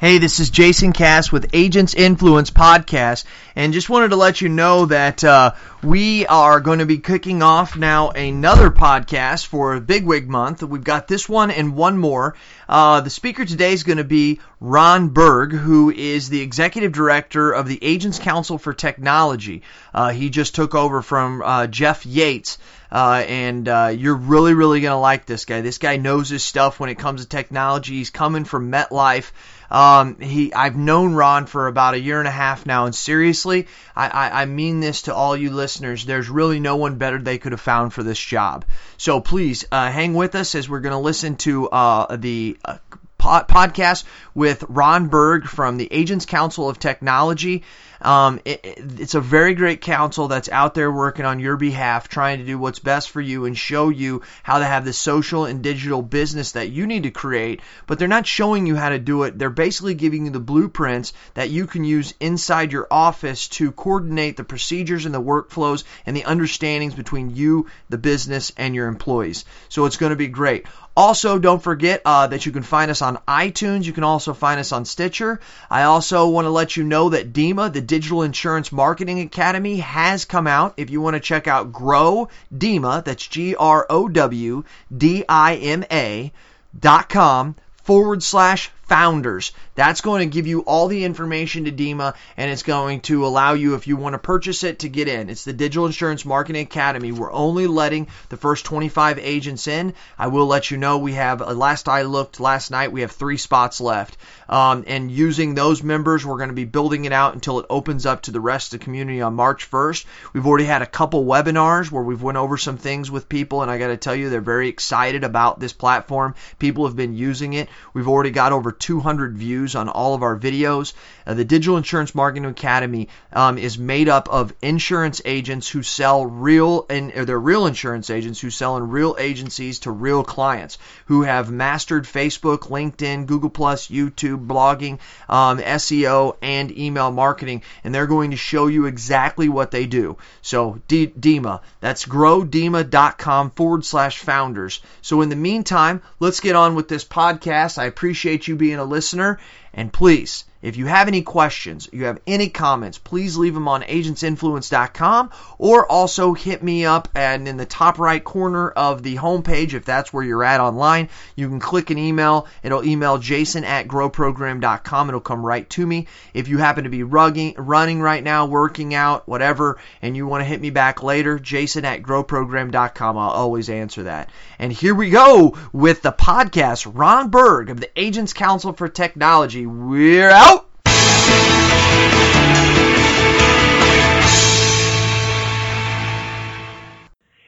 Hey, this is Jason Cass with Agents Influence Podcast, and just wanted to let you know that uh, we are going to be kicking off now another podcast for Bigwig Month. We've got this one and one more. Uh, the speaker today is going to be Ron Berg, who is the executive director of the Agents Council for Technology. Uh, he just took over from uh, Jeff Yates. Uh, and uh, you're really, really going to like this guy. This guy knows his stuff when it comes to technology. He's coming from MetLife. Um, he, I've known Ron for about a year and a half now, and seriously, I, I, I mean this to all you listeners. There's really no one better they could have found for this job. So please uh, hang with us as we're going to listen to uh, the uh, podcast with Ron Berg from the Agents Council of Technology. Um, it, it's a very great council that's out there working on your behalf, trying to do what's best for you and show you how to have the social and digital business that you need to create. But they're not showing you how to do it. They're basically giving you the blueprints that you can use inside your office to coordinate the procedures and the workflows and the understandings between you, the business, and your employees. So it's going to be great. Also, don't forget uh, that you can find us on iTunes. You can also find us on Stitcher. I also want to let you know that DIMA, the Digital Insurance Marketing Academy, has come out. If you want to check out Grow DIMA, that's G R O W D I M A dot com forward slash founders. That's going to give you all the information to DIMA and it's going to allow you, if you want to purchase it, to get in. It's the Digital Insurance Marketing Academy. We're only letting the first 25 agents in. I will let you know we have, uh, last I looked last night, we have three spots left. Um, and using those members, we're going to be building it out until it opens up to the rest of the community on March 1st. We've already had a couple webinars where we've went over some things with people, and I got to tell you, they're very excited about this platform. People have been using it. We've already got over 200 views on all of our videos. Uh, the Digital Insurance Marketing Academy um, is made up of insurance agents who sell real and they're real insurance agents who sell in real agencies to real clients who have mastered Facebook, LinkedIn, Google Plus, YouTube, blogging, um, SEO, and email marketing, and they're going to show you exactly what they do. So D- DIMA, that's growdima.com forward slash founders. So in the meantime, let's get on with this podcast. I appreciate you being being a listener. And please, if you have any questions, you have any comments, please leave them on agentsinfluence.com or also hit me up and in the top right corner of the homepage, if that's where you're at online, you can click an email. It'll email jason at growprogram.com. It'll come right to me. If you happen to be rugging, running right now, working out, whatever, and you want to hit me back later, jason at growprogram.com. I'll always answer that. And here we go with the podcast. Ron Berg of the Agents Council for Technology. We're out.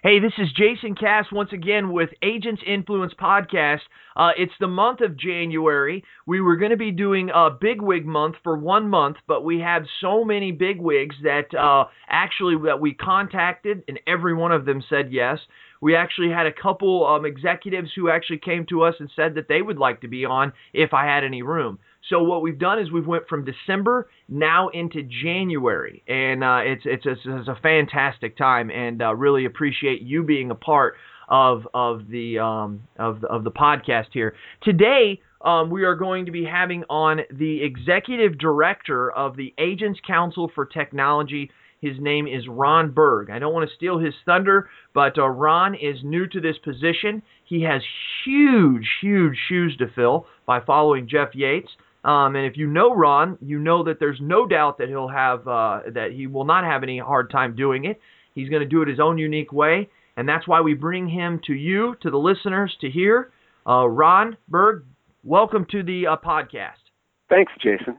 Hey, this is Jason Cass once again with Agents Influence Podcast. Uh, it's the month of January. We were going to be doing a bigwig month for one month, but we had so many bigwigs that uh, actually that we contacted, and every one of them said yes. We actually had a couple um, executives who actually came to us and said that they would like to be on if I had any room. So what we've done is we've went from December now into January, and uh, it's, it's it's it's a fantastic time, and uh, really appreciate you being a part of of the um, of of the podcast here today. Um, we are going to be having on the executive director of the Agents Council for Technology. His name is Ron Berg. I don't want to steal his thunder, but uh, Ron is new to this position. He has huge, huge shoes to fill by following Jeff Yates. Um, and if you know Ron, you know that there's no doubt that he'll have uh, that he will not have any hard time doing it. He's going to do it his own unique way, and that's why we bring him to you, to the listeners, to hear. Uh, Ron Berg, welcome to the uh, podcast. Thanks, Jason.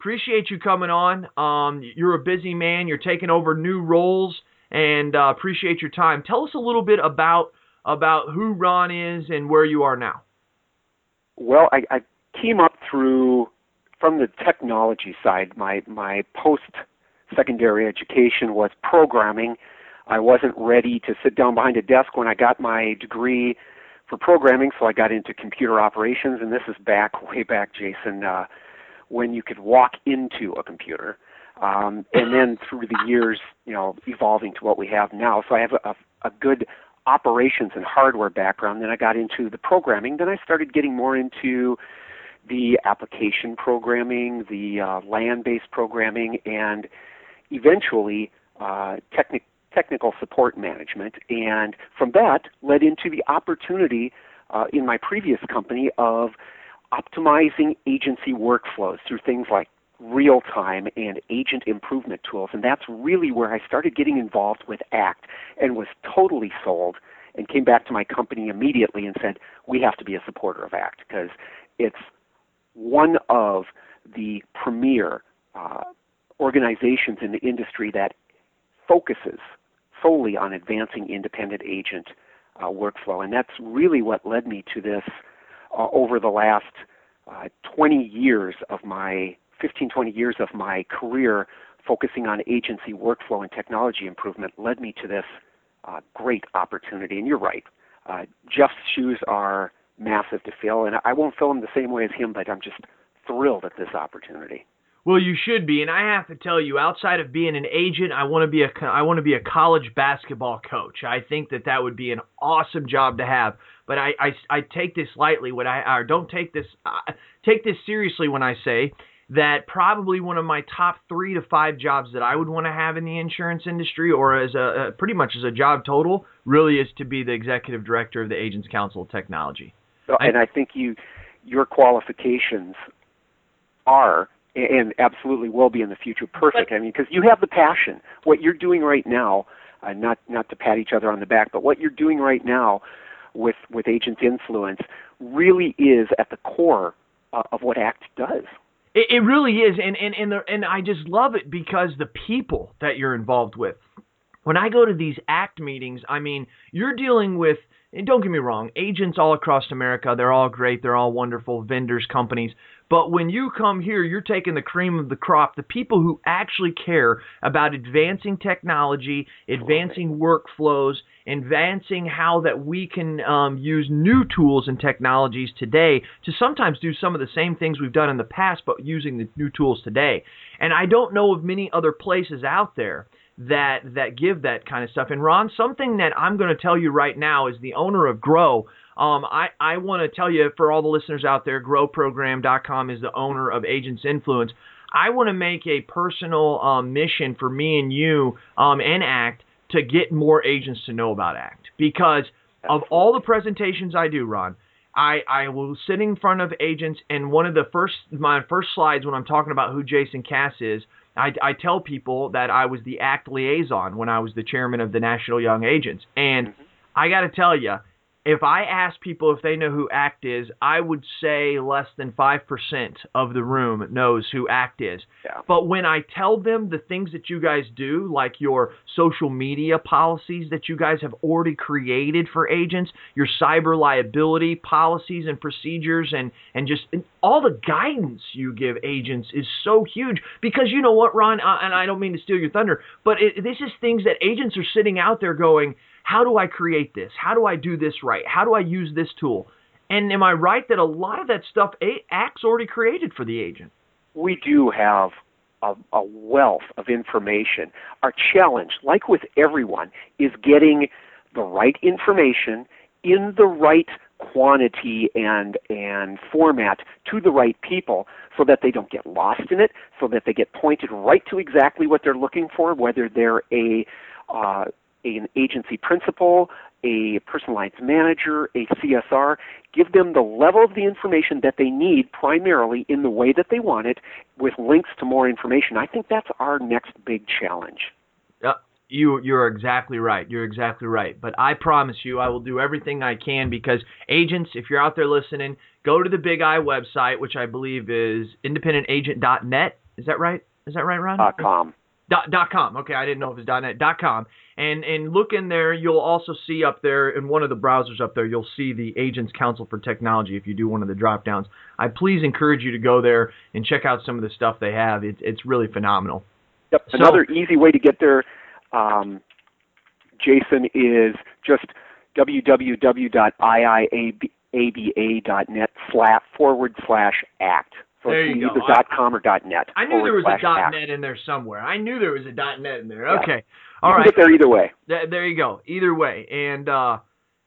Appreciate you coming on. Um, you're a busy man. You're taking over new roles, and uh, appreciate your time. Tell us a little bit about about who Ron is and where you are now. Well, I, I came up through from the technology side. My my post secondary education was programming. I wasn't ready to sit down behind a desk when I got my degree for programming, so I got into computer operations. And this is back way back, Jason, uh, when you could walk into a computer. Um, and then through the years, you know, evolving to what we have now. So I have a, a good operations and hardware background. Then I got into the programming. Then I started getting more into the application programming, the uh, LAN-based programming, and eventually uh, techni- technical support management. And from that led into the opportunity uh, in my previous company of optimizing agency workflows through things like real time and agent improvement tools. And that's really where I started getting involved with ACT and was totally sold and came back to my company immediately and said, we have to be a supporter of ACT because it's one of the premier uh, organizations in the industry that focuses solely on advancing independent agent uh, workflow. And that's really what led me to this uh, over the last uh, 20 years of my 15, 20 years of my career focusing on agency workflow and technology improvement led me to this uh, great opportunity. And you're right. Uh, Jeff's shoes are massive to fill, and I won't fill them the same way as him, but I'm just thrilled at this opportunity. Well, you should be, and I have to tell you, outside of being an agent, I want to be a I want to be a college basketball coach. I think that that would be an awesome job to have. But I I, I take this lightly when I or don't take this uh, take this seriously when I say that probably one of my top three to five jobs that I would want to have in the insurance industry, or as a, a pretty much as a job total, really is to be the executive director of the Agents Council of Technology. And I, I think you your qualifications are and absolutely will be in the future perfect. But, I mean, because you have the passion. What you're doing right now, uh, not not to pat each other on the back, but what you're doing right now with with Agent Influence really is at the core uh, of what ACT does. It, it really is, and and and the, and I just love it because the people that you're involved with. When I go to these ACT meetings, I mean, you're dealing with and don't get me wrong, agents all across America, they're all great, they're all wonderful, vendors, companies. But when you come here, you're taking the cream of the crop, the people who actually care about advancing technology, advancing workflows, advancing how that we can um, use new tools and technologies today to sometimes do some of the same things we've done in the past, but using the new tools today. And I don't know of many other places out there that that give that kind of stuff. And Ron, something that I'm going to tell you right now is the owner of Grow. Um, I, I want to tell you for all the listeners out there, growprogram.com is the owner of Agents Influence. I want to make a personal um, mission for me and you um, and ACT to get more agents to know about ACT because of all the presentations I do, Ron. I, I will sit in front of agents, and one of the first my first slides when I'm talking about who Jason Cass is, I, I tell people that I was the ACT liaison when I was the chairman of the National Young Agents, and mm-hmm. I got to tell you, if I ask people if they know who ACT is, I would say less than 5% of the room knows who ACT is. Yeah. But when I tell them the things that you guys do, like your social media policies that you guys have already created for agents, your cyber liability policies and procedures, and, and just and all the guidance you give agents is so huge. Because you know what, Ron, uh, and I don't mean to steal your thunder, but it, this is things that agents are sitting out there going, how do I create this? How do I do this right? How do I use this tool? And am I right that a lot of that stuff ACT's already created for the agent? We do have a, a wealth of information. Our challenge, like with everyone, is getting the right information in the right quantity and and format to the right people so that they don't get lost in it so that they get pointed right to exactly what they're looking for whether they're a uh, an agency principal, a personal lines manager, a CSR, give them the level of the information that they need primarily in the way that they want it with links to more information. I think that's our next big challenge. Uh, you you're exactly right. You're exactly right. But I promise you I will do everything I can because agents, if you're out there listening, go to the Big I website, which I believe is independentagent.net. Is that right? Is that right, Ron? Dot com. Dot, dot com. Okay, I didn't know if it was dot .net. Dot com. And and look in there. You'll also see up there in one of the browsers up there. You'll see the Agents Council for Technology. If you do one of the drop downs, I please encourage you to go there and check out some of the stuff they have. It's it's really phenomenal. Yep. So, Another easy way to get there, um, Jason, is just www.iiaba.net slash forward slash act. So there you go. either dot .com or .net. I knew there was a. .net in there somewhere. I knew there was a .net in there. Yeah. Okay. You All can get there either way. Th- there you go. Either way. And uh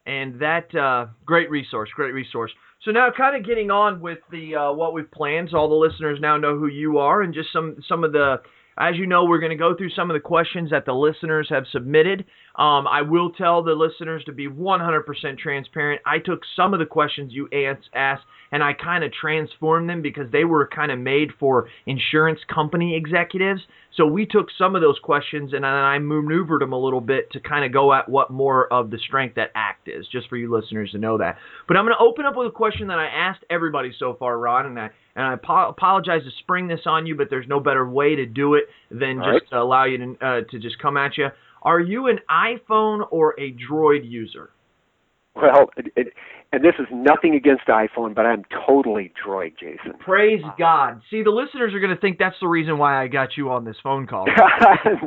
and that uh, great resource, great resource. So now, kind of getting on with the uh, what we've planned, so all the listeners now know who you are, and just some some of the as you know, we're going to go through some of the questions that the listeners have submitted. Um, I will tell the listeners to be 100% transparent. I took some of the questions you asked and I kind of transformed them because they were kind of made for insurance company executives. So we took some of those questions and I maneuvered them a little bit to kind of go at what more of the strength that ACT is, just for you listeners to know that. But I'm going to open up with a question that I asked everybody so far, Ron, and I and I apologize to spring this on you, but there's no better way to do it than All just right. to allow you to uh, to just come at you. Are you an iPhone or a Droid user? Well, it, it, and this is nothing against iPhone, but I'm totally Droid, Jason. Praise God. See, the listeners are going to think that's the reason why I got you on this phone call.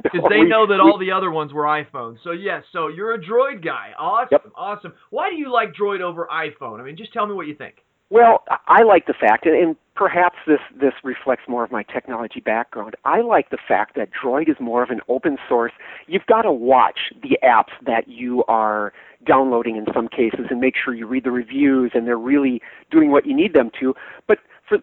Because no, they we, know that we, all the other ones were iPhones. So, yes, so you're a Droid guy. Awesome, yep. awesome. Why do you like Droid over iPhone? I mean, just tell me what you think. Well, I like the fact, and perhaps this, this reflects more of my technology background. I like the fact that Droid is more of an open source. You've got to watch the apps that you are downloading in some cases and make sure you read the reviews and they're really doing what you need them to. But for,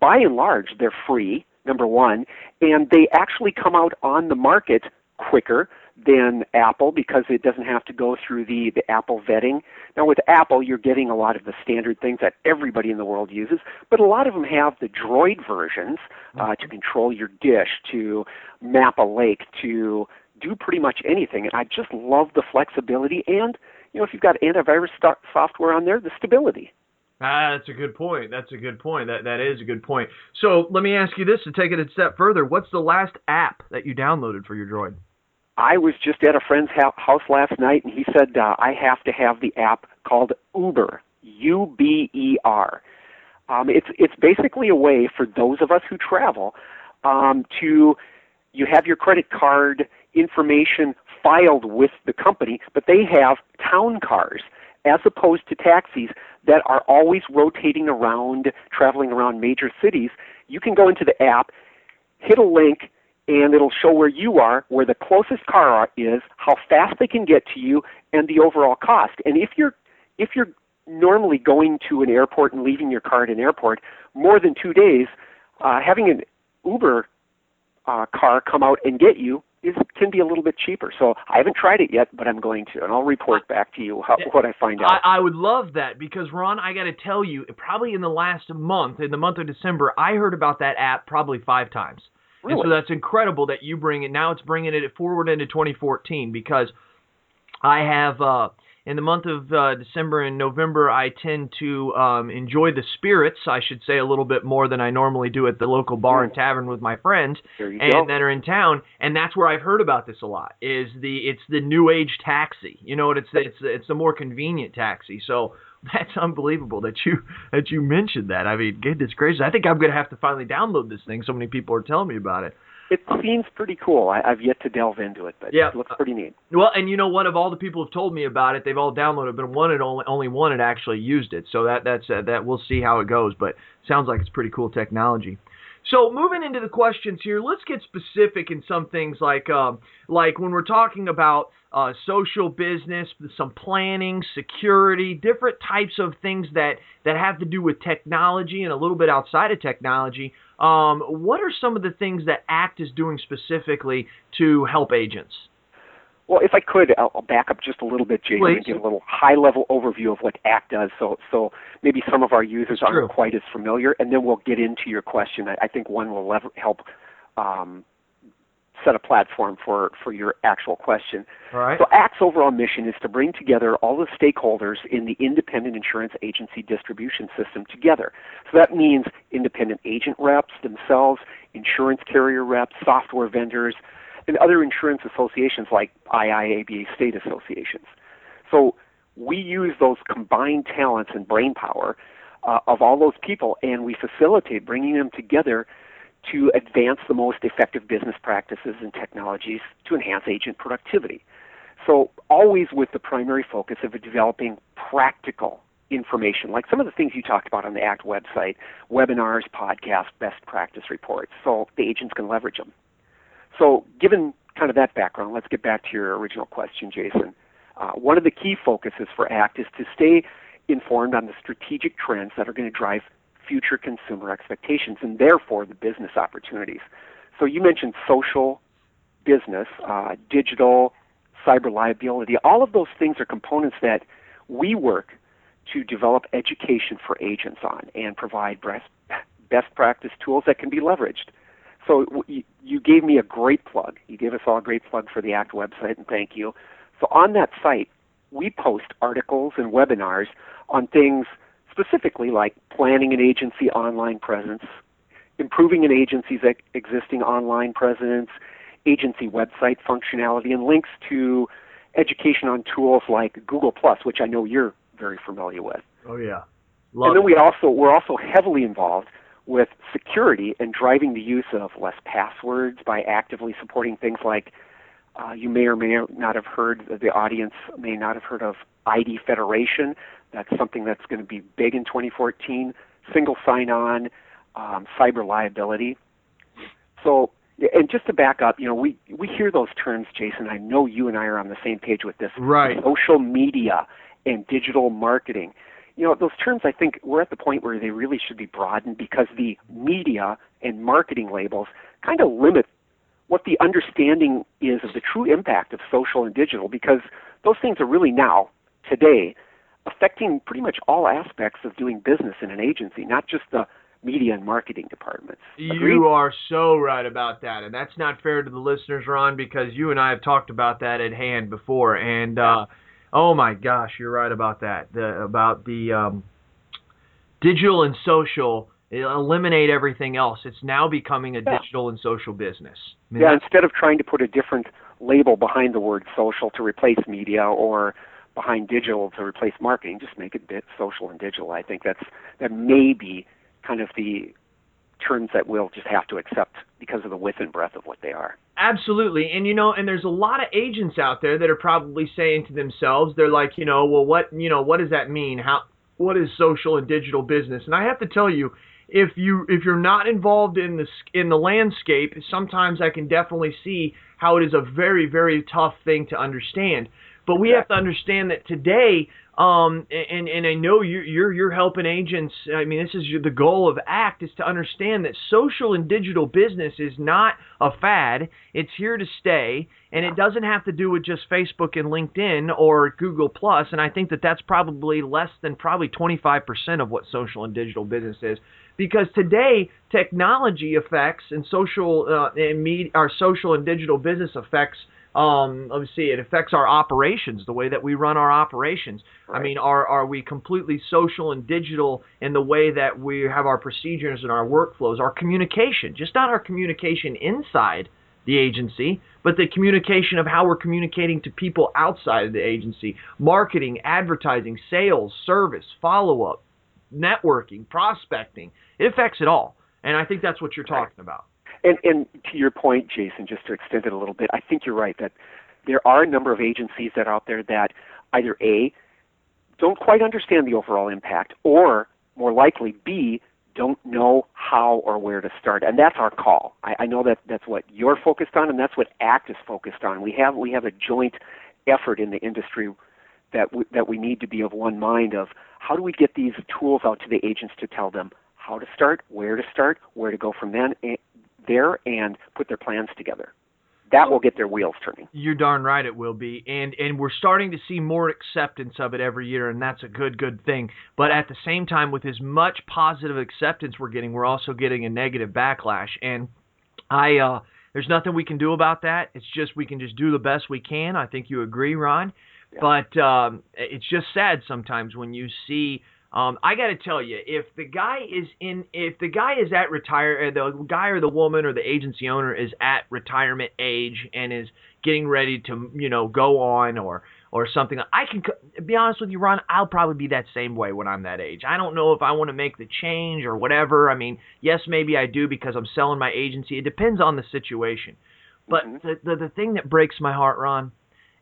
by and large, they're free, number one, and they actually come out on the market quicker than Apple because it doesn't have to go through the, the Apple vetting. Now, with Apple, you're getting a lot of the standard things that everybody in the world uses, but a lot of them have the Droid versions uh, to control your dish, to map a lake, to do pretty much anything. And I just love the flexibility and, you know, if you've got antivirus st- software on there, the stability. Ah, that's a good point. That's a good point. That that is a good point. So let me ask you this to take it a step further. What's the last app that you downloaded for your Droid? I was just at a friend's house last night, and he said uh, I have to have the app called Uber, U B E R. Um, it's it's basically a way for those of us who travel um, to you have your credit card information filed with the company, but they have town cars as opposed to taxis that are always rotating around, traveling around major cities. You can go into the app, hit a link, and it'll show where you are, where the closest car is, how fast they can get to you, and the overall cost. And if you're if you're normally going to an airport and leaving your car at an airport more than two days, uh, having an Uber uh, car come out and get you is can be a little bit cheaper. So I haven't tried it yet, but I'm going to, and I'll report back to you how, what I find out. I, I would love that because Ron, I got to tell you, probably in the last month, in the month of December, I heard about that app probably five times. Really? And so that's incredible that you bring it. Now it's bringing it forward into 2014 because I have uh, in the month of uh, December and November, I tend to um, enjoy the spirits, I should say, a little bit more than I normally do at the local bar and tavern with my friends and go. that are in town. And that's where I've heard about this a lot. Is the it's the new age taxi. You know what? It's it's it's the more convenient taxi. So that's unbelievable that you that you mentioned that. I mean, goodness gracious, I think I'm going to have to finally download this thing. So many people are telling me about it. It seems pretty cool. I, I've yet to delve into it, but yeah. it looks pretty neat. Well, and you know what? Of all the people who've told me about it, they've all downloaded, but one had only only one had actually used it. So that that's uh, that we'll see how it goes. But sounds like it's pretty cool technology. So moving into the questions here, let's get specific in some things like um, like when we're talking about uh, social business, some planning, security, different types of things that that have to do with technology and a little bit outside of technology. Um, what are some of the things that ACT is doing specifically to help agents? Well, if I could, I'll, back up just a little bit, Jason, Please. and give a little high-level overview of what ACT does, so so maybe some of our users aren't quite as familiar, and then we'll get into your question. I, I think one will lever- help um, set a platform for for your actual question. Right. So ACT's overall mission is to bring together all the stakeholders in the independent insurance agency distribution system together. So that means independent agent reps themselves, insurance carrier reps, software vendors and other insurance associations like IIABA state associations. So we use those combined talents and brain power uh, of all those people, and we facilitate bringing them together to advance the most effective business practices and technologies to enhance agent productivity. So, always with the primary focus of developing practical information, like some of the things you talked about on the ACT website webinars, podcasts, best practice reports, so the agents can leverage them. So, given kind of that background, let's get back to your original question, Jason. Uh, one of the key focuses for ACT is to stay informed on the strategic trends that are going to drive future consumer expectations and therefore the business opportunities. So you mentioned social business, uh, digital, cyber liability. All of those things are components that we work to develop education for agents on and provide best, best practice tools that can be leveraged. So you gave me a great plug. You gave us all a great plug for the ACT website, and thank you. So on that site, we post articles and webinars on things specifically like planning an agency online presence, improving an agency's existing online presence, agency website functionality, and links to education on tools like Google Plus, which I know you're very familiar with. Oh yeah. Love and then we also we're also heavily involved with security and driving the use of less passwords by actively supporting things like uh, you may or may not have heard, the audience may not have heard of ID Federation. That's something that's going to be big in 2014. Single sign on, um, cyber liability. So, and just to back up, you know, we, we hear those terms, Jason. I know you and I are on the same page with this. Right. Social media and digital marketing. You know, those terms, I think we're at the point where they really should be broadened because the media and marketing labels kind of limit what the understanding is of the true impact of social and digital because those things are really now, today, affecting pretty much all aspects of doing business in an agency, not just the media and marketing departments. Agreed? You are so right about that, and that's not fair to the listeners, Ron, because you and I have talked about that at hand before, and uh, oh my gosh, you're right about that. The, about the um, digital and social eliminate everything else. It's now becoming a yeah. digital and social business. I mean, yeah, instead of trying to put a different label behind the word social to replace media or behind digital to replace marketing, just make it bit social and digital. I think that's that may be kind of the terms that we'll just have to accept because of the width and breadth of what they are. Absolutely. And you know, and there's a lot of agents out there that are probably saying to themselves, they're like, you know, well what, you know, what does that mean? How what is social and digital business? And I have to tell you, if you if you're not involved in the in the landscape, sometimes I can definitely see how it is a very very tough thing to understand. But we have to understand that today, um, and and I know you're you're you're helping agents. I mean, this is the goal of ACT is to understand that social and digital business is not a fad. It's here to stay, and it doesn't have to do with just Facebook and LinkedIn or Google Plus. And I think that that's probably less than probably 25% of what social and digital business is because today technology affects and social uh, and media, our social and digital business affects um, let me see, it affects our operations, the way that we run our operations. Right. I mean, are are we completely social and digital in the way that we have our procedures and our workflows, our communication, just not our communication inside the agency, but the communication of how we're communicating to people outside of the agency, marketing, advertising, sales, service, follow up, networking, prospecting. It affects it all. And I think that's what you're talking about. And, and to your point, Jason, just to extend it a little bit, I think you're right that there are a number of agencies that are out there that either A, don't quite understand the overall impact, or more likely B, don't know how or where to start. And that's our call. I, I know that that's what you're focused on, and that's what ACT is focused on. We have we have a joint effort in the industry that we, that we need to be of one mind of how do we get these tools out to the agents to tell them how to start, where to start, where to go from then there, and put their plans together. That will get their wheels turning. You're darn right it will be, and and we're starting to see more acceptance of it every year, and that's a good good thing. But at the same time, with as much positive acceptance we're getting, we're also getting a negative backlash, and I uh, there's nothing we can do about that. It's just we can just do the best we can. I think you agree, Ron. Yeah. But um, it's just sad sometimes when you see um, I got to tell you, if the guy is in, if the guy is at retire, uh, the guy or the woman or the agency owner is at retirement age and is getting ready to, you know, go on or or something, I can be honest with you, Ron. I'll probably be that same way when I'm that age. I don't know if I want to make the change or whatever. I mean, yes, maybe I do because I'm selling my agency. It depends on the situation. But mm-hmm. the, the the thing that breaks my heart, Ron,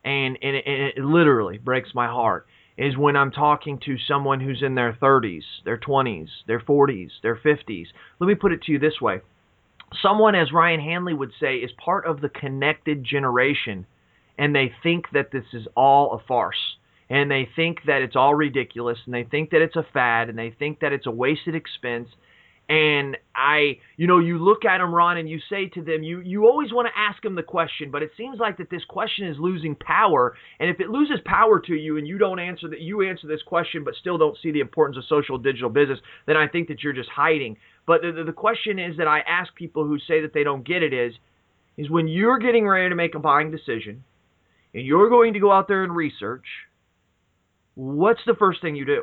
and and it, and it literally breaks my heart is when I'm talking to someone who's in their 30s, their 20s, their 40s, their 50s. Let me put it to you this way. Someone, as Ryan Hanley would say, is part of the connected generation and they think that this is all a farce and they think that it's all ridiculous and they think that it's a fad and they think that it's a wasted expense and I, you know, you look at them, Ron, and you say to them, you, you always want to ask them the question, but it seems like that this question is losing power. And if it loses power to you and you don't answer that, you answer this question, but still don't see the importance of social digital business, then I think that you're just hiding. But the, the, the question is that I ask people who say that they don't get it is, is when you're getting ready to make a buying decision and you're going to go out there and research, what's the first thing you do?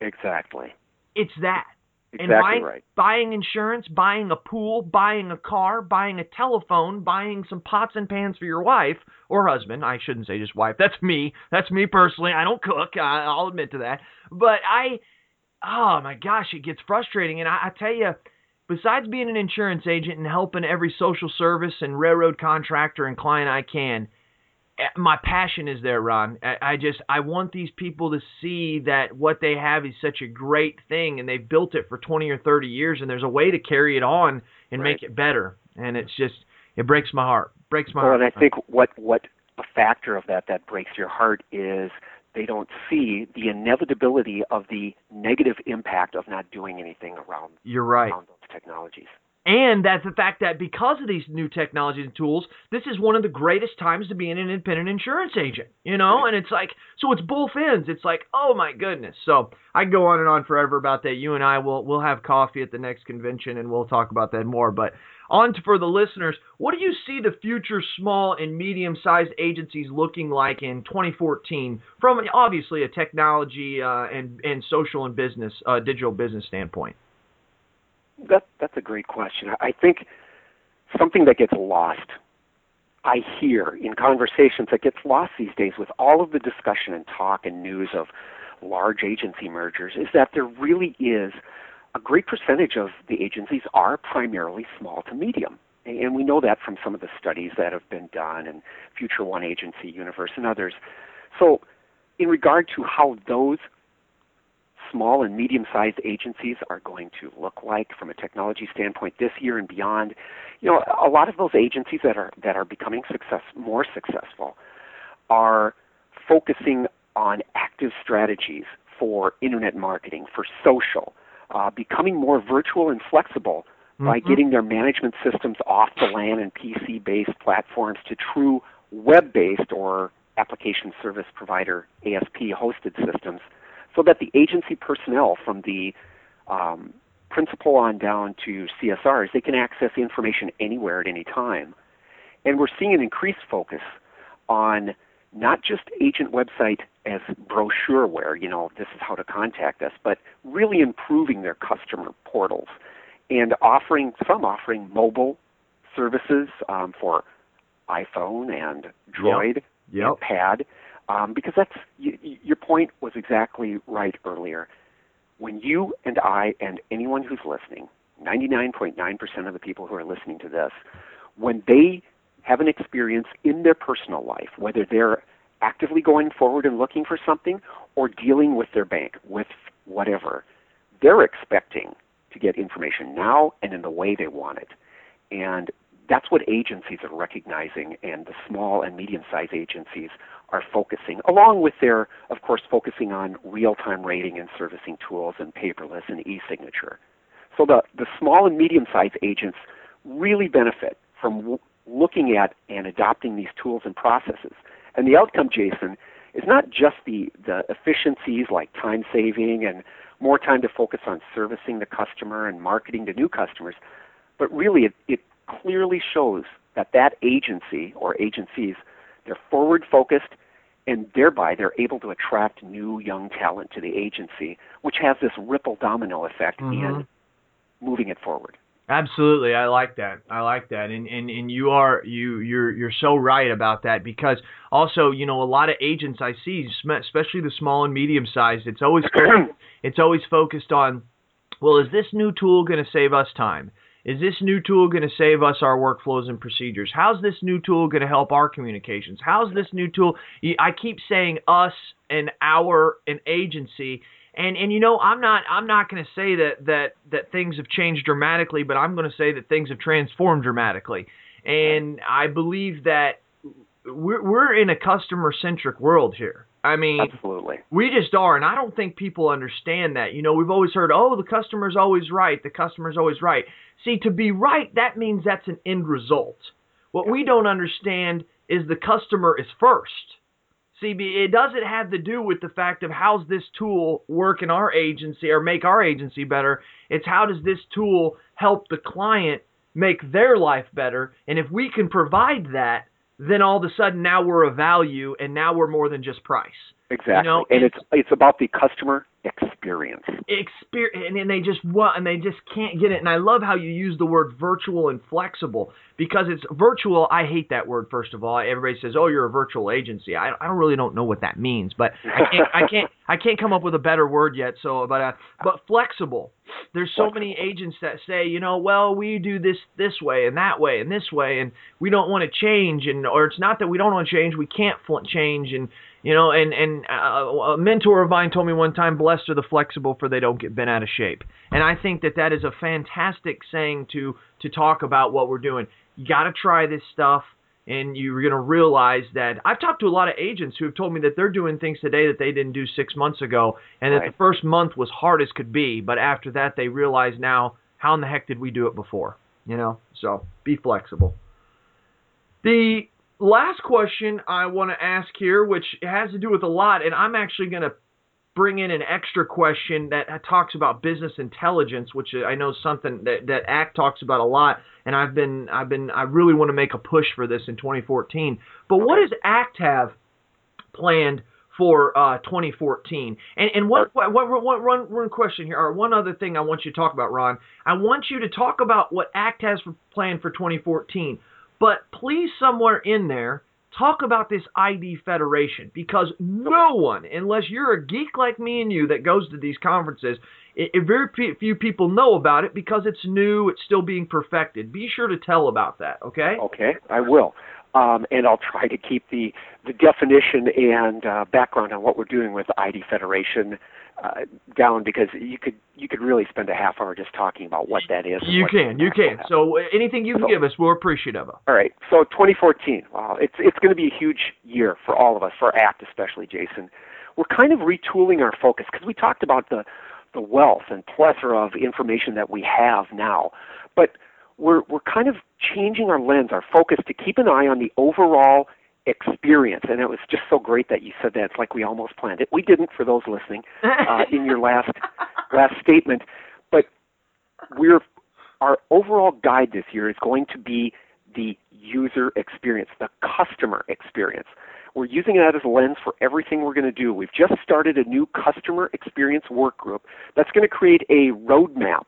Exactly. It's that. Exactly and buying, right. buying insurance, buying a pool, buying a car, buying a telephone, buying some pots and pans for your wife or husband. I shouldn't say just wife. That's me. That's me personally. I don't cook. I, I'll admit to that. But I, oh my gosh, it gets frustrating. And I, I tell you, besides being an insurance agent and helping every social service and railroad contractor and client I can, my passion is there, Ron. I I just I want these people to see that what they have is such a great thing, and they've built it for 20 or 30 years, and there's a way to carry it on and right. make it better. And it's just it breaks my heart. Breaks my well, heart. and I think what what a factor of that that breaks your heart is they don't see the inevitability of the negative impact of not doing anything around. You're right. Around those technologies. And that's the fact that because of these new technologies and tools, this is one of the greatest times to be an independent insurance agent, you know? And it's like, so it's both ends. It's like, oh my goodness. So I can go on and on forever about that. You and I will we'll have coffee at the next convention and we'll talk about that more. But on to for the listeners, what do you see the future small and medium sized agencies looking like in 2014 from obviously a technology uh, and, and social and business, uh, digital business standpoint? That that's a great question. I think something that gets lost. I hear in conversations that gets lost these days with all of the discussion and talk and news of large agency mergers is that there really is a great percentage of the agencies are primarily small to medium. And we know that from some of the studies that have been done and Future One Agency Universe and others. So, in regard to how those small and medium sized agencies are going to look like from a technology standpoint this year and beyond. You know, a lot of those agencies that are that are becoming success more successful are focusing on active strategies for internet marketing, for social, uh, becoming more virtual and flexible mm-hmm. by getting their management systems off the LAN and PC based platforms to true web based or application service provider ASP hosted systems so that the agency personnel from the um, principal on down to CSRs, they can access information anywhere at any time. And we're seeing an increased focus on not just agent website as brochureware, you know, this is how to contact us, but really improving their customer portals and offering some offering mobile services um, for iPhone and Droid yep. Yep. and Pad um, because that's your point was exactly right earlier. When you and I and anyone who's listening, 99.9% of the people who are listening to this, when they have an experience in their personal life, whether they're actively going forward and looking for something or dealing with their bank, with whatever, they're expecting to get information now and in the way they want it. And that's what agencies are recognizing, and the small and medium sized agencies are focusing, along with their, of course, focusing on real time rating and servicing tools and paperless and e signature. So the, the small and medium sized agents really benefit from w- looking at and adopting these tools and processes. And the outcome, Jason, is not just the, the efficiencies like time saving and more time to focus on servicing the customer and marketing to new customers, but really it, it clearly shows that that agency or agencies they're forward focused and thereby they're able to attract new young talent to the agency, which has this ripple domino effect mm-hmm. in moving it forward. Absolutely, I like that. I like that, and and and you are you you're you're so right about that because also you know a lot of agents I see, especially the small and medium sized, it's always it's always focused on, well, is this new tool going to save us time? Is this new tool going to save us our workflows and procedures? How's this new tool going to help our communications? How's this new tool? I keep saying us and our and agency. And and you know I'm not I'm not going to say that that that things have changed dramatically, but I'm going to say that things have transformed dramatically. And I believe that we're we're in a customer centric world here. I mean, Absolutely. we just are, and I don't think people understand that. You know, we've always heard, oh, the customer's always right. The customer's always right. See, to be right, that means that's an end result. What we don't understand is the customer is first. See, it doesn't have to do with the fact of how's this tool work in our agency or make our agency better. It's how does this tool help the client make their life better. And if we can provide that, then all of a sudden now we're a value and now we're more than just price. Exactly. You know, and it's- it's about the customer experience. experience and then they just want and they just can't get it and i love how you use the word virtual and flexible because it's virtual i hate that word first of all everybody says oh you're a virtual agency i, I don't really don't know what that means but i can't i can't i can't come up with a better word yet so but uh, but flexible there's so many agents that say you know well we do this this way and that way and this way and we don't want to change and or it's not that we don't want to change we can't fl- change and you know, and and uh, a mentor of mine told me one time, "Blessed are the flexible, for they don't get bent out of shape." And I think that that is a fantastic saying to to talk about what we're doing. You got to try this stuff, and you're going to realize that I've talked to a lot of agents who have told me that they're doing things today that they didn't do six months ago, and that Right. the first month was hard as could be, but after that they realize now how in the heck did we do it before? You know, so be flexible. The last question I want to ask here, which has to do with a lot, and I'm actually going to bring in an extra question that talks about business intelligence, which I know is something that that ACT talks about a lot, and I've been I've been I really want to make a push for this in 2014. But what does ACT have planned for uh, 2014? And and what what, what, what one, one question here, or one other thing I want you to talk about, Ron. I want you to talk about what ACT has planned for 2014. But please, somewhere in there, talk about this ID Federation because no one, unless you're a geek like me and you that goes to these conferences, it, it very few people know about it because it's new, it's still being perfected. Be sure to tell about that, okay? Okay, I will. Um, and I'll try to keep the, the definition and uh, background on what we're doing with ID Federation uh, down because you could you could really spend a half hour just talking about what that is. You can, you can. So uh, anything you can So- give us, we're appreciative of. All right. So 2014. Wow, it's it's going to be a huge year for all of us, for ACT especially, Jason. We're kind of retooling our focus because we talked about the the wealth and plethora of information that we have now, but we're we're kind of changing our lens, our focus to keep an eye on the overall experience. And it was just so great that you said that. It's like we almost planned it. We didn't, for those listening, uh, in your last last statement. But we're our overall guide this year is going to be the user experience, the customer experience. We're using that as a lens for everything we're going to do. We've just started a new customer experience work group that's going to create a roadmap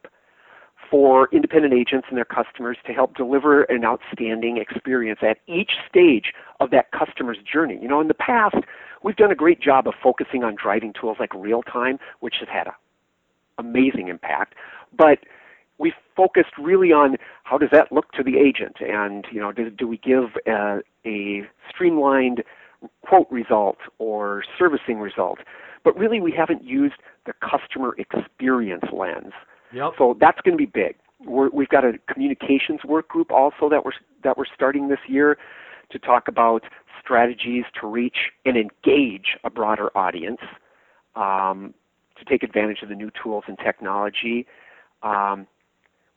for independent agents and their customers to help deliver an outstanding experience at each stage of that customer's journey. You know, in the past, we've done a great job of focusing on driving tools like real time, which has had an amazing impact, but we focused really on how does that look to the agent, and you know, do, do we give a, a streamlined quote result or servicing result? But really, we haven't used the customer experience lens. Yep. So that's going to be big. We're, we've got a communications work group also that we're that we're starting this year to talk about strategies to reach and engage a broader audience, um, to take advantage of the new tools and technology. Um,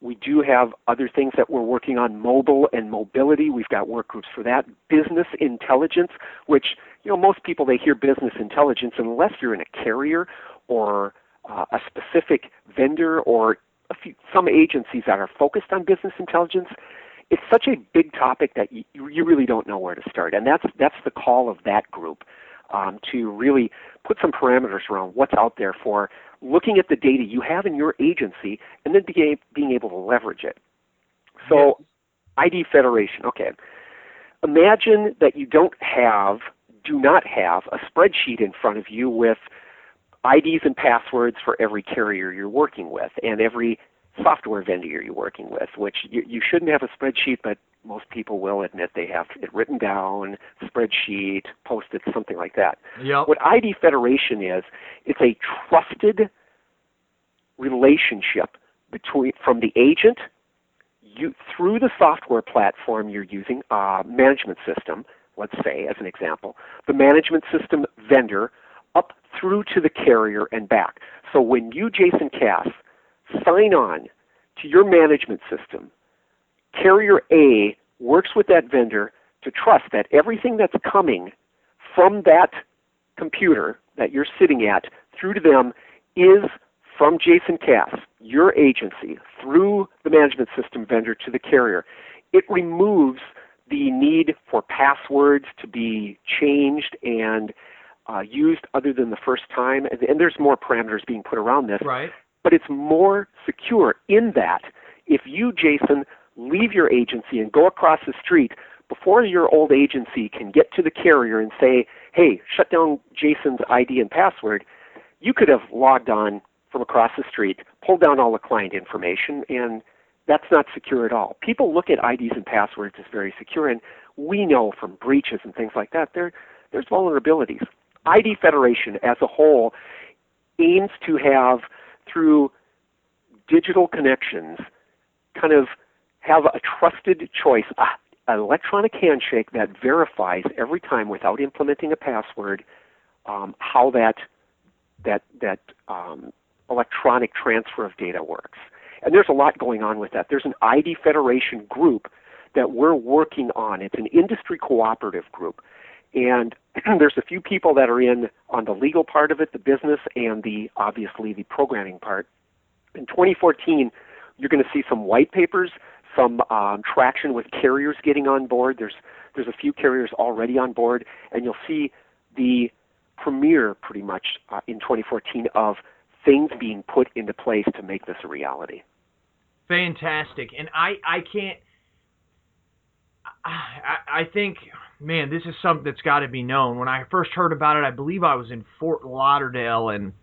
we do have other things that we're working on, mobile and mobility. We've got work groups for that. Business intelligence, which you know most people they hear business intelligence unless you're in a carrier or uh, a specific vendor or a few, some agencies that are focused on business intelligence. It's such a big topic that you, you really don't know where to start, and that's that's the call of that group um, to really put some parameters around what's out there for looking at the data you have in your agency and then being, being able to leverage it. So, ID Federation, okay. Imagine that you don't have, do not have a spreadsheet in front of you with IDs and passwords for every carrier you're working with and every software vendor you're working with, which you, you shouldn't have a spreadsheet, but most people will admit they have it written down, spreadsheet, post-it, something like that. Yep. What ID Federation is, it's a trusted relationship between from the agent you through the software platform you're using, uh, management system, let's say, as an example, the management system vendor through to the carrier and back. So when you, Jason Cass, sign on to your management system, carrier A works with that vendor to trust that everything that's coming from that computer that you're sitting at through to them is from Jason Cass, your agency, through the management system vendor to the carrier. It removes the need for passwords to be changed and uh, used other than the first time, and, and there's more parameters being put around this. Right. But it's more secure in that if you, Jason, leave your agency and go across the street before your old agency can get to the carrier and say, hey, shut down Jason's ID and password, you could have logged on from across the street, pulled down all the client information, and that's not secure at all. People look at IDs and passwords as very secure, and we know from breaches and things like that there there's vulnerabilities. ID Federation as a whole aims to have through digital connections kind of have a trusted choice, an electronic handshake that verifies every time without implementing a password um, how that that that um, electronic transfer of data works. And there's a lot going on with that. There's an ID Federation group that we're working on. It's an industry cooperative group. And there's a few people that are in on the legal part of it, the business, and the obviously the programming part. In 2014, you're going to see some white papers, some um, traction with carriers getting on board. There's there's a few carriers already on board, and you'll see the premiere pretty much uh, in 2014 of things being put into place to make this a reality. Fantastic, and I I can't. I, I think, man, this is something that's got to be known. When I first heard about it, I believe I was in Fort Lauderdale in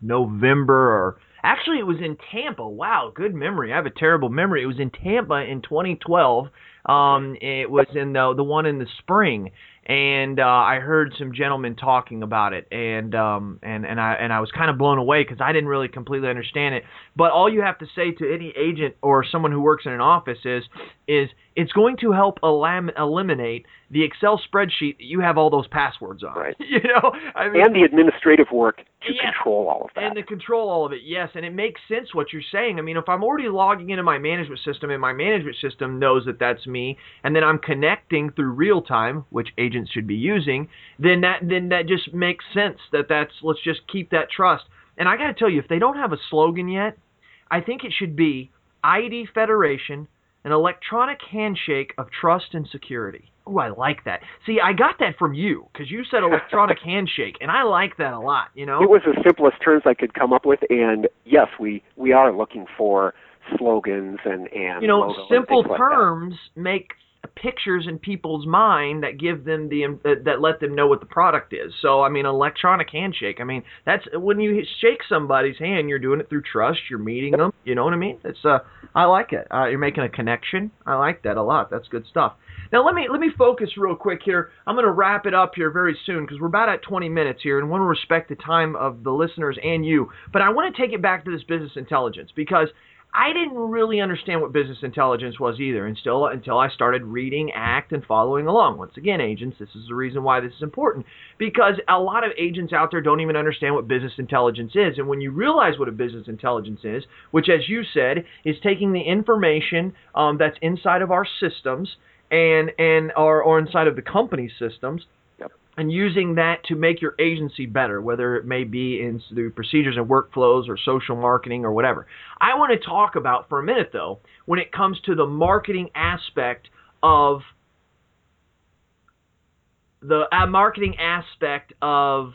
November or actually it was in Tampa. Wow, good memory. I have a terrible memory. It was in Tampa in 2012. Um, it was in the the one in the spring, and uh, I heard some gentlemen talking about it, and um, and and I and I was kind of blown away because I didn't really completely understand it. But all you have to say to any agent or someone who works in an office is is it's going to help elim- eliminate the Excel spreadsheet that you have all those passwords on. Right. You know, I mean, and the administrative work to Yeah. control all of that. and to control all of it, yes, and it makes sense what you're saying. I mean, if I'm already logging into my management system and my management system knows that that's me, and then I'm connecting through real time, which agents should be using, then that then that just makes sense. That that's let's just keep that trust. And I got to tell you, if they don't have a slogan yet, I think it should be ID Federation, an electronic handshake of trust and security. Oh, I like that. See, I got that from you because you said electronic handshake, and I like that a lot. You know, It was the simplest terms I could come up with, and yes, we we are looking for slogans and and you know, simple things like that. terms make pictures in people's mind that give them the uh, that let them know what the product is. So I mean, electronic handshake. I mean, that's when you shake somebody's hand, you're doing it through trust. You're meeting them. You know what I mean? It's uh, I like it. Uh, you're making a connection. I like that a lot. That's good stuff. Now let me let me focus real quick here. I'm going to wrap it up here very soon because we're about at 20 minutes here, and want to respect the time of the listeners and you. But I want to take it back to this business intelligence because I didn't really understand what business intelligence was either until until I started reading, ACT, and following along. Once again, agents, this is the reason why this is important because a lot of agents out there don't even understand what business intelligence is. And when you realize what a business intelligence is, which, as you said, is taking the information um, that's inside of our systems and and or, or inside of the company's systems and using that to make your agency better, whether it may be in through procedures and workflows or social marketing or whatever. I want to talk about for a minute though, when it comes to the marketing aspect of the uh, marketing aspect of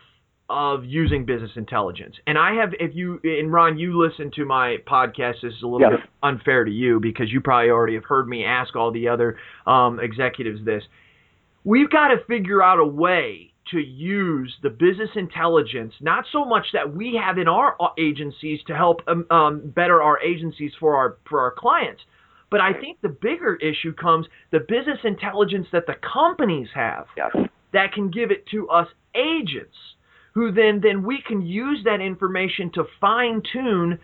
of using business intelligence. And I have, if you and Ron, you listen to my podcast. This is a little Yes. bit unfair to you because you probably already have heard me ask all the other um, executives this we've got to figure out a way to use the business intelligence, not so much that we have in our uh, agencies to help um, um, better our agencies for our for our clients, but I think the bigger issue comes the business intelligence that the companies have Yes. that can give it to us agents, who then then we can use that information to fine tune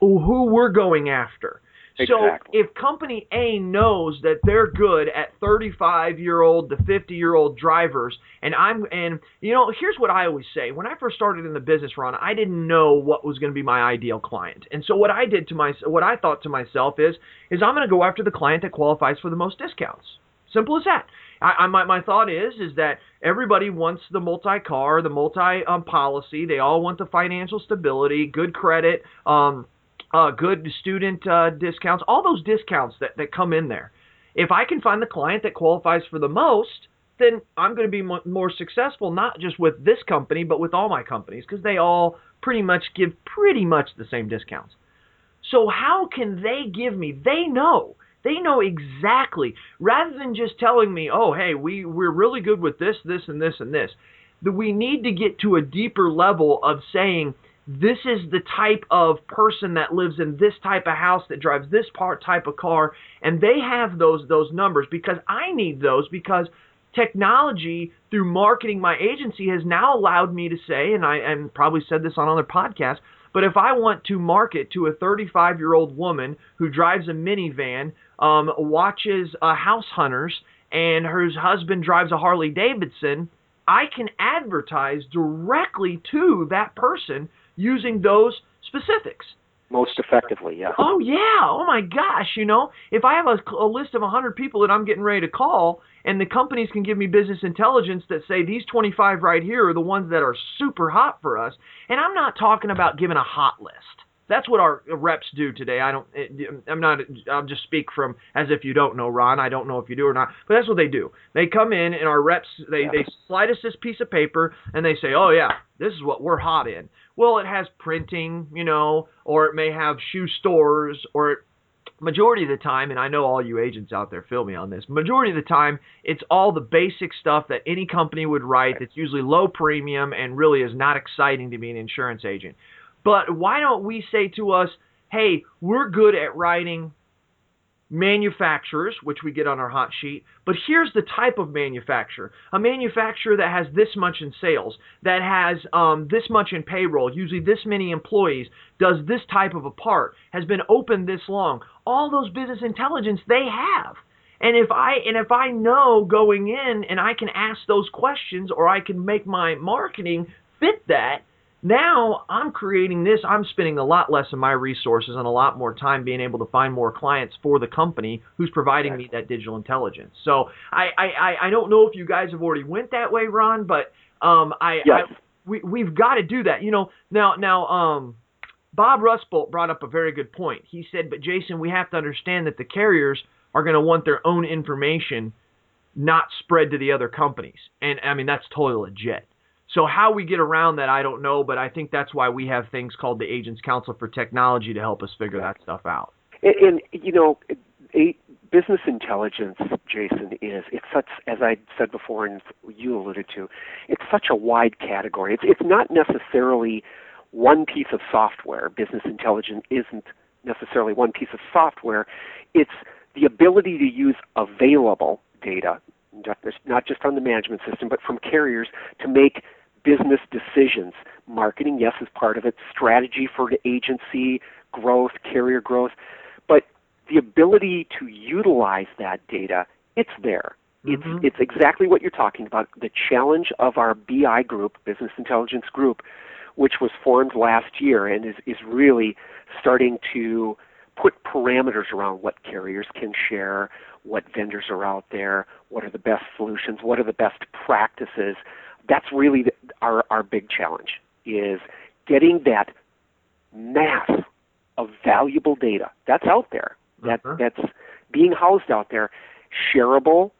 who we're going after. So if company A knows that they're good at 35 year old to 50 year old drivers, and I'm and you know here's what I always say: when I first started in the business, Ron, I didn't know what was going to be my ideal client, and so what I did to my what I thought to myself is is I'm going to go after the client that qualifies for the most discounts. Simple as that. I, I my my thought is is that everybody wants the multi car, the multi um, policy. They all want the financial stability, good credit, um, uh, good student uh, discounts, all those discounts that that come in there. If I can find the client that qualifies for the most, then I'm going to be mo- more successful, not just with this company, but with all my companies, because they all pretty much give pretty much the same discounts. So how can they give me? They know. They know exactly. Rather than just telling me, "Oh, hey, we we're really good with this, this, and this, and this," that we need to get to a deeper level of saying, "This is the type of person that lives in this type of house that drives this part type of car," and they have those those numbers because I need those because technology through marketing my agency has now allowed me to say, and I and probably said this on other podcasts, but if I want to market to a 35 year old woman who drives a minivan, um, watches uh, House Hunters, and her husband drives a Harley Davidson, I can advertise directly to that person using those specifics. Most effectively, yeah. Oh yeah! Oh my gosh! You know, if I have a, a list of 100 people that I'm getting ready to call, and the companies can give me business intelligence that say these 25 right here are the ones that are super hot for us, and I'm not talking about giving a hot list. That's what our reps do today. I don't. I'm not. I'll just speak from as if you don't know, Ron. I don't know if you do or not, but that's what they do. They come in and our reps. They Yeah. they slide us this piece of paper and they say, "Oh yeah, this is what we're hot in." Well, it has printing, you know, or it may have shoe stores, or it, majority of the time, and I know all you agents out there feel me on this. Majority of the time, it's all the basic stuff that any company would write. That's usually low premium and really is not exciting to be an insurance agent. But why don't we say to us, hey, we're good at writing manufacturers, which we get on our hot sheet, but here's the type of manufacturer. A manufacturer that has this much in sales, that has um, this much in payroll, usually this many employees, does this type of a part, has been open this long. All those business intelligence they have. And if I and if I know going in and I can ask those questions or I can make my marketing fit that, now I'm creating this. I'm spending a lot less of my resources and a lot more time being able to find more clients for the company who's providing me that digital intelligence. So I I, I- I don't know if you guys have already went that way, Ron, but um I, Yes. I we we've got to do that. You know now now um Bob Rustbolt brought up a very good point. He said, but Jason, we have to understand that the carriers are going to want their own information not spread to the other companies. And I mean, that's totally legit. So how we get around that, I don't know, but I think that's why we have things called the Agents Council for Technology to help us figure that stuff out. And, and you know, business intelligence, Jason, is it's such as I said before, and you alluded to, it's such a wide category. It's it's not necessarily one piece of software. Business intelligence isn't necessarily one piece of software. It's the ability to use available data, not just on the management system, but from carriers to make business decisions. Marketing, yes, is part of it. Strategy for the agency, growth, carrier growth. But the ability to utilize that data, it's there. It's Mhm. it's exactly what you're talking about. The challenge of our BI group, Business Intelligence Group, which was formed last year and is, is really starting to put parameters around what carriers can share, what vendors are out there, what are the best solutions, what are the best practices. That's really the, our our big challenge is getting that mass of valuable data that's out there that Uh-huh. that's being housed out there, shareable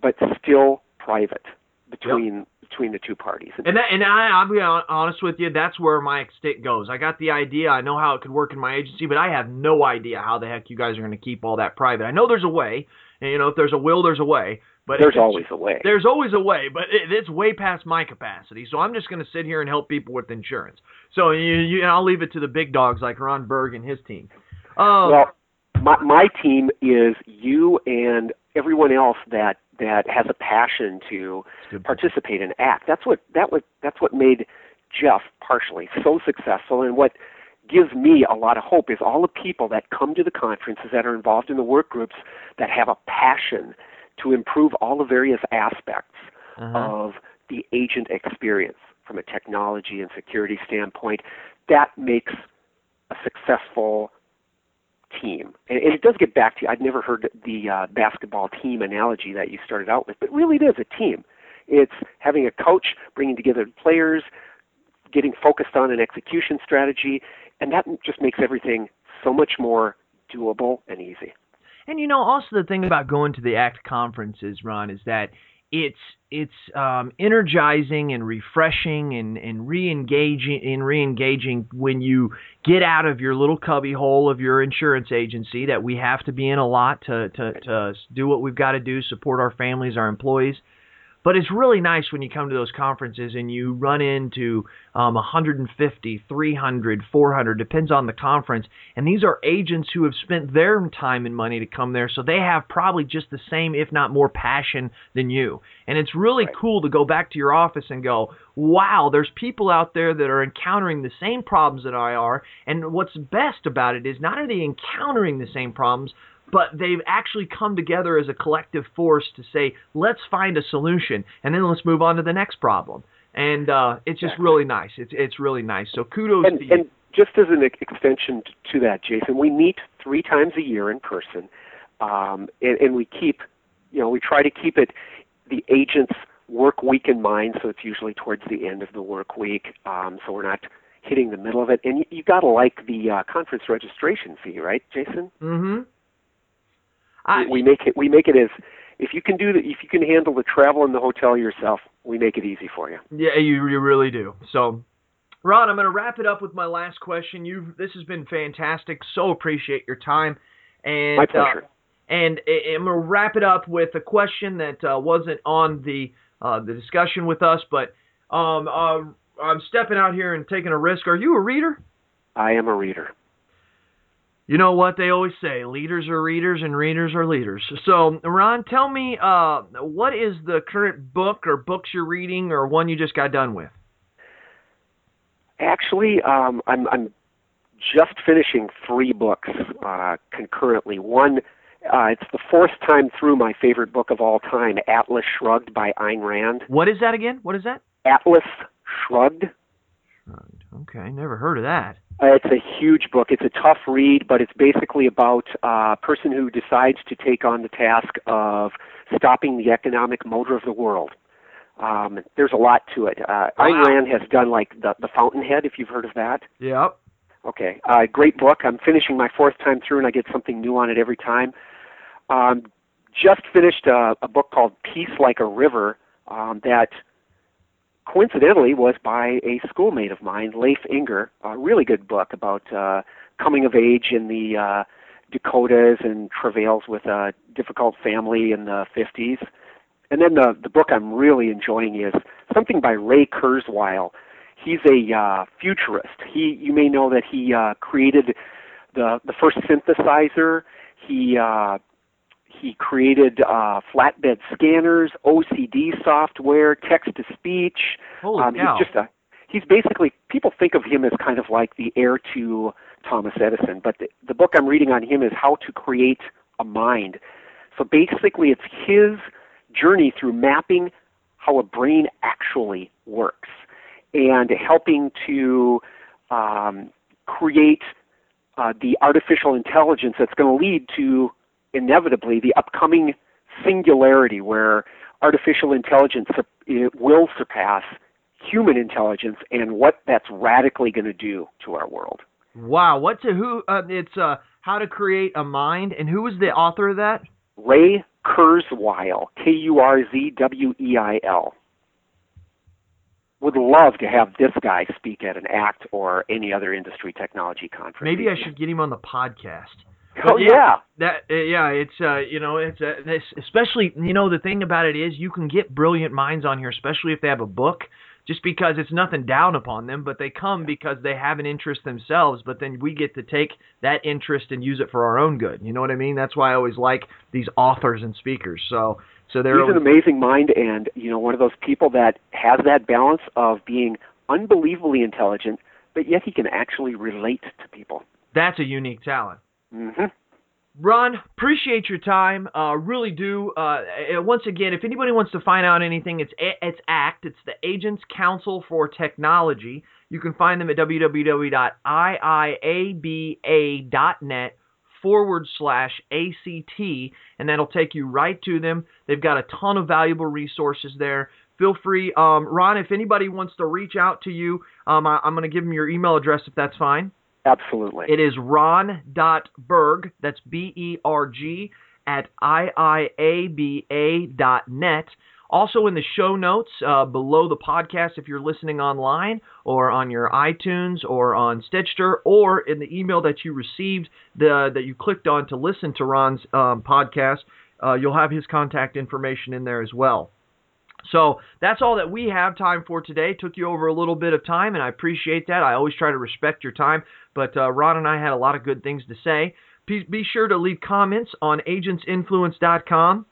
but still private between between the two parties. And that, and I, I'll be honest with you, that's where my stick goes. I got the idea, I know how it could work in my agency, but I have no idea how the heck you guys are going to keep all that private. I know there's a way, and you know, if there's a will, there's a way. But There's always a way. There's always a way, but it, it's way past my capacity. So I'm just going to sit here and help people with insurance. So you, you, and I'll leave it to the big dogs like Ron Berg and his team. Uh, Well, my my team is you and everyone else that that has a passion to participate and act. That's what that what that's what made Jeff partially so successful and what gives me a lot of hope is all the people that come to the conferences that are involved in the work groups that have a passion to improve all the various aspects uh-huh. of the agent experience from a technology and security standpoint. That makes a successful team. And, and, it does get back to you. I'd never heard the uh, basketball team analogy that you started out with, but really it is a team. It's having a coach bringing together players, getting focused on an execution strategy, and that just makes everything so much more doable and easy. And you know, also the thing about going to the ACT conferences, Ron, is that it's it's um, energizing and refreshing and and re-engaging and re-engaging when you get out of your little cubby hole of your insurance agency that we have to be in a lot to to to do what we've got to do, support our families, our employees. But it's really nice when you come to those conferences and you run into um, 150, 300, 400, depends on the conference. And these are agents who have spent their time and money to come there, so they have probably just the same, if not more, passion than you. And it's really right. cool to go back to your office and go, wow, there's people out there that are encountering the same problems that I are. And what's best about it is not only encountering the same problems, but they've actually come together as a collective force to say, let's find a solution, and then let's move on to the next problem. And uh, it's just really nice. It's it's really nice. So kudos and, to you. And just as an extension to that, Jason, we meet three times a year in person, um, and, and we keep, you know, we try to keep it the agent's work week in mind. So it's usually towards the end of the work week, um, so we're not hitting the middle of it. And you, you got to like the uh, conference registration fee, right, Jason? Mm-hmm. I, we make it we make it as if you can do the if you can handle the travel and the hotel yourself, we make it easy for you. Yeah, you you really do. So, Ron, I'm going to wrap it up with my last question. You've this has been fantastic. So appreciate your time. And my pleasure. Uh, and I'm going to wrap it up with a question that uh, wasn't on the uh, the discussion with us, but um, uh, I'm stepping out here and taking a risk. Are you a reader? I am a reader you know what they always say leaders are readers and readers are leaders. So ron tell me uh, what is the current book or books you're reading or one you just got done with? Actually um, i'm i'm just finishing three books uh, concurrently. One uh, it's the fourth time through my favorite book of all time atlas shrugged by ayn rand. What is that again? What is that? Atlas shrugged. Shrugged okay never heard of that uh, it's a huge book. It's a tough read, but it's basically about a person who decides to take on the task of stopping the economic motor of the world. Um, there's a lot to it. Uh, wow. Ayn Rand has done like the, the Fountainhead, if you've heard of that. Yep. Okay. Uh, great book. I'm finishing my fourth time through, and I get something new on it every time. Um, just finished a, a book called Peace Like a River um, that coincidentally was by a schoolmate of mine, Leif Enger. A really good book about uh, coming of age in the uh, Dakotas and travails with a difficult family in the 50s. And then the the book I'm really enjoying is something by Ray Kurzweil. He's a uh, futurist. He you may know that he uh, created the the first synthesizer. He uh, he created uh, flatbed scanners, OCR software, text to speech. Holy um, cow. He's just a he's basically people think of him as kind of like the heir to Thomas Edison, but the, the book I'm reading on him is how to create a mind. So basically, it's his journey through mapping how a brain actually works and helping to um, create uh, the artificial intelligence that's going to lead to inevitably the upcoming singularity where artificial intelligence will surpass human intelligence and what that's radically going to do to our world. Wow, what's a, who? Uh, it's uh, how to create a mind, and who was the author of that? Ray Kurzweil, K U R Z W E I L. Would love to have this guy speak at an ACT or any other industry technology conference. Maybe I should get him on the podcast. Oh yeah, yeah. that uh, yeah, it's uh, you know, it's uh, this, especially you know the thing about it is you can get brilliant minds on here, especially if they have a book. Just because it's nothing down upon them, but they come because they have an interest themselves. But then we get to take that interest and use it for our own good. You know what I mean? That's why I always like these authors and speakers. So, so they're he's an amazing mind, and you know, one of those people that has that balance of being unbelievably intelligent, but yet he can actually relate to people. That's a unique talent. Hmm Ron, appreciate your time. Uh, really do. Uh, once again, if anybody wants to find out anything, it's it's ACT. It's the Agents Council for Technology. You can find them at www.iiaba.net forward slash ACT, and that'll take you right to them. They've got a ton of valuable resources there. Feel free, um, Ron, if anybody wants to reach out to you, um, I, I'm going to give them your email address if that's fine. Absolutely. It is ron.berg, that's B E R G, at IIABA.net. Also, in the show notes uh, below the podcast, if you're listening online or on your iTunes or on Stitcher or in the email that you received the, that you clicked on to listen to Ron's um, podcast, uh, you'll have his contact information in there as well. So that's all that we have time for today. Took you over a little bit of time, and I appreciate that. I always try to respect your time, but uh, Ron and I had a lot of good things to say. Be, be sure to leave comments on agentsinfluence.com.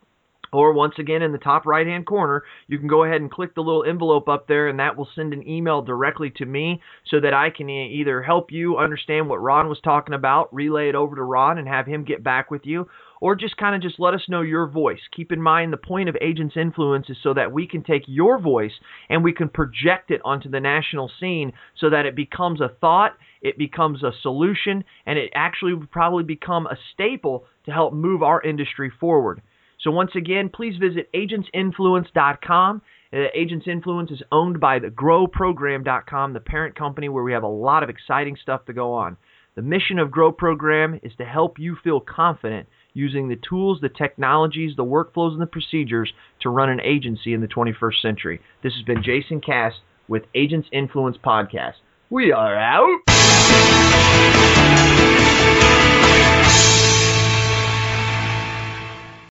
Or once again, in the top right hand corner, you can go ahead and click the little envelope up there, and that will send an email directly to me so that I can either help you understand what Ron was talking about, relay it over to Ron, and have him get back with you, or just kind of just let us know your voice. Keep in mind the point of Agents Influence is so that we can take your voice and we can project it onto the national scene so that it becomes a thought, it becomes a solution, and it actually would probably become a staple to help move our industry forward. So once again, please visit agentsinfluence.com. Uh, Agents Influence is owned by the growprogram.com, the parent company where we have a lot of exciting stuff to go on. The mission of Grow Program is to help you feel confident using the tools, the technologies, the workflows, and the procedures to run an agency in the 21st century. This has been Jason Cass with Agents Influence Podcast. We are out.